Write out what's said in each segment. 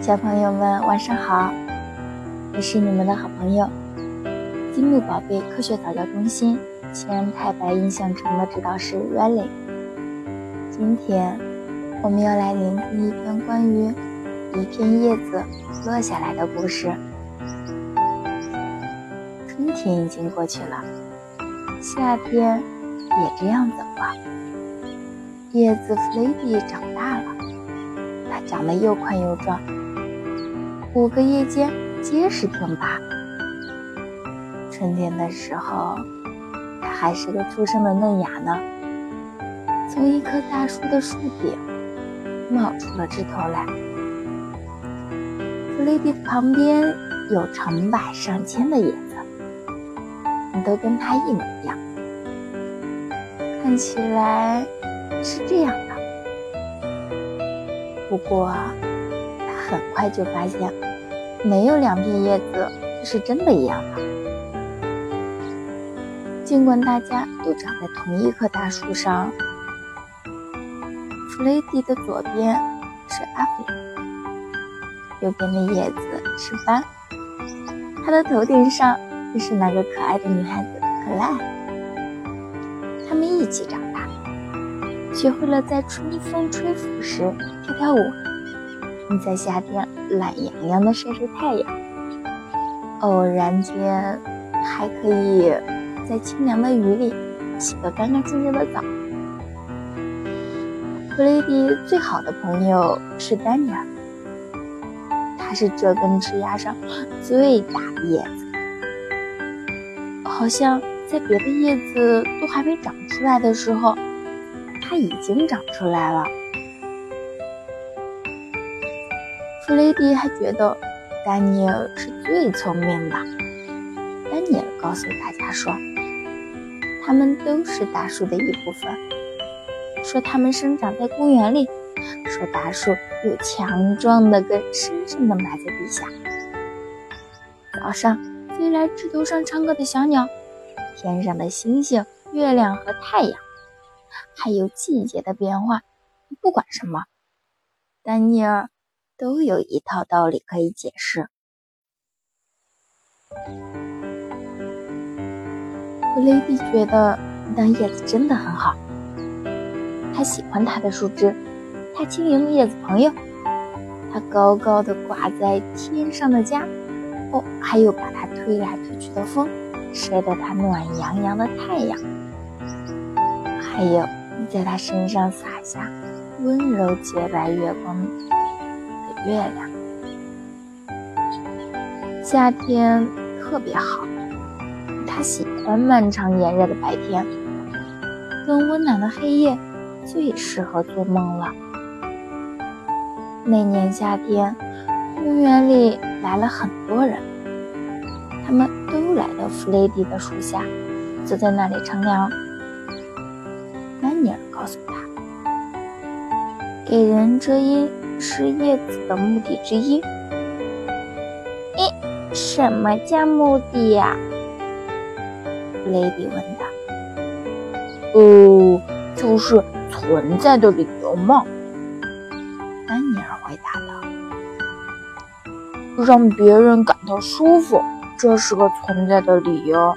小朋友们，晚上好！我是你们的好朋友积木宝贝科学早教中心西安太白印象城的指导师 Riley。今天我们要来聆听一篇关于一片叶子落下来的故事。春天已经过去了，夏天也这样走了。叶子弗雷迪长大了，长得又宽又壮。五个叶尖结实挺拔。春天的时候，它还是个初生的嫩芽呢。从一棵大树的树顶冒出了枝头来。弗雷迪的旁边有成百上千的叶子，你都跟它一模一样。看起来是这样。不过，他很快就发现。没有两片叶子是真的一样的。尽管大家都长在同一棵大树上，弗雷迪的左边是阿弗右边的叶子是斑，他的头顶上就是那个可爱的女孩子克莱。他们一起长大，学会了在春风吹拂时跳跳舞。你在夏天懒洋洋的晒晒太阳，偶然间还可以在清凉的雨里洗个干干净净的澡。弗雷迪最好的朋友是丹尼尔，他是这根枝丫上最大的叶子，好像在别的叶子都还没长出来的时候，它已经长出来了。弗雷迪还觉得丹尼尔是最聪明的。丹尼尔告诉大家说，他们都是大树的一部分，说他们生长在公园里，说大树有强壮的根，深深地埋在地下。早上飞来枝头上唱歌的小鸟，天上的星星、月亮和太阳，还有季节的变化，不管什么，丹尼尔。都有一套道理可以解释。布雷迪觉得当叶子真的很好，他喜欢它的树枝，它轻盈的叶子朋友，它高高的挂在天上的家，哦，还有把它推来推去的风，晒得它暖洋洋的太阳，还有在它身上洒下温柔洁白月光的。月亮，夏天特别好，他喜欢漫长炎热的白天，更温暖的黑夜最适合做梦了。那年夏天，公园里来了很多人，他们都来到弗雷迪的树下，坐在那里乘凉。丹尼尔告诉他，给人遮阴。是叶子的目的之一。咦，什么叫目的呀？雷迪问道。哦，就是存在的理由嘛。丹尼尔回答道。让别人感到舒服，这是个存在的理由。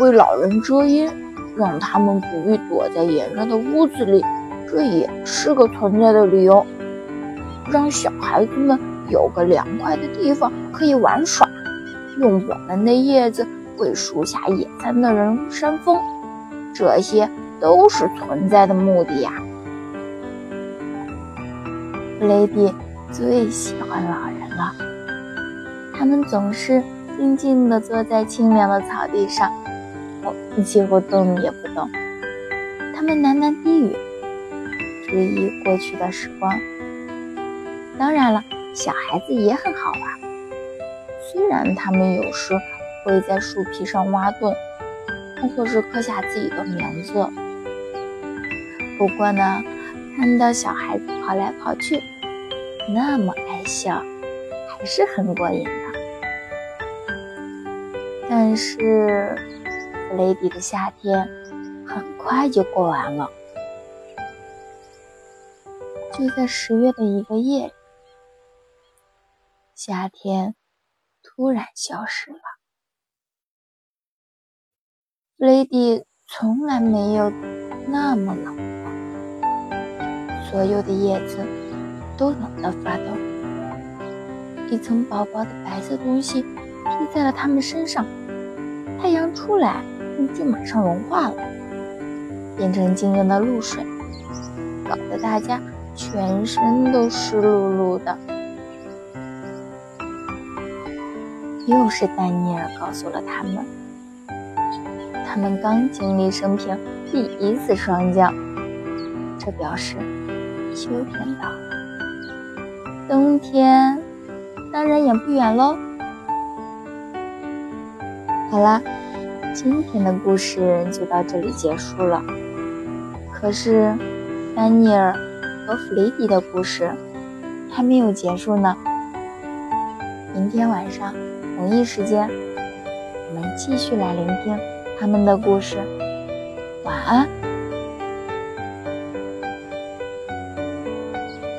为老人遮阴，让他们不必躲在炎热的屋子里。这也是个存在的理由，让小孩子们有个凉快的地方可以玩耍，用我们的叶子为树下野餐的人扇风，这些都是存在的目的呀。弗雷迪最喜欢老人了，他们总是静静地坐在清凉的草地上，几乎动也不动，他们喃喃低语。回忆过去的时光，当然了，小孩子也很好玩。虽然他们有时会在树皮上挖洞，或是刻下自己的名字，不过呢，看到小孩子跑来跑去，那么爱笑，还是很过瘾的。但是，雷迪的夏天很快就过完了。就在十月的一个夜里，夏天突然消失了。弗雷迪从来没有那么冷过，所有的叶子都冷得发抖，一层薄薄的白色东西披在了他们身上。太阳出来，冰就马上融化了，变成晶莹的露水，搞得大家全身都湿漉漉的。又是丹尼尔告诉了他们，他们刚经历生平第一次霜降，这表示秋天到了，冬天当然也不远喽。好啦，今天的故事就到这里结束了。可是，丹尼尔和弗雷迪的故事还没有结束呢。明天晚上。同一时间，我们继续来聆听他们的故事。晚安。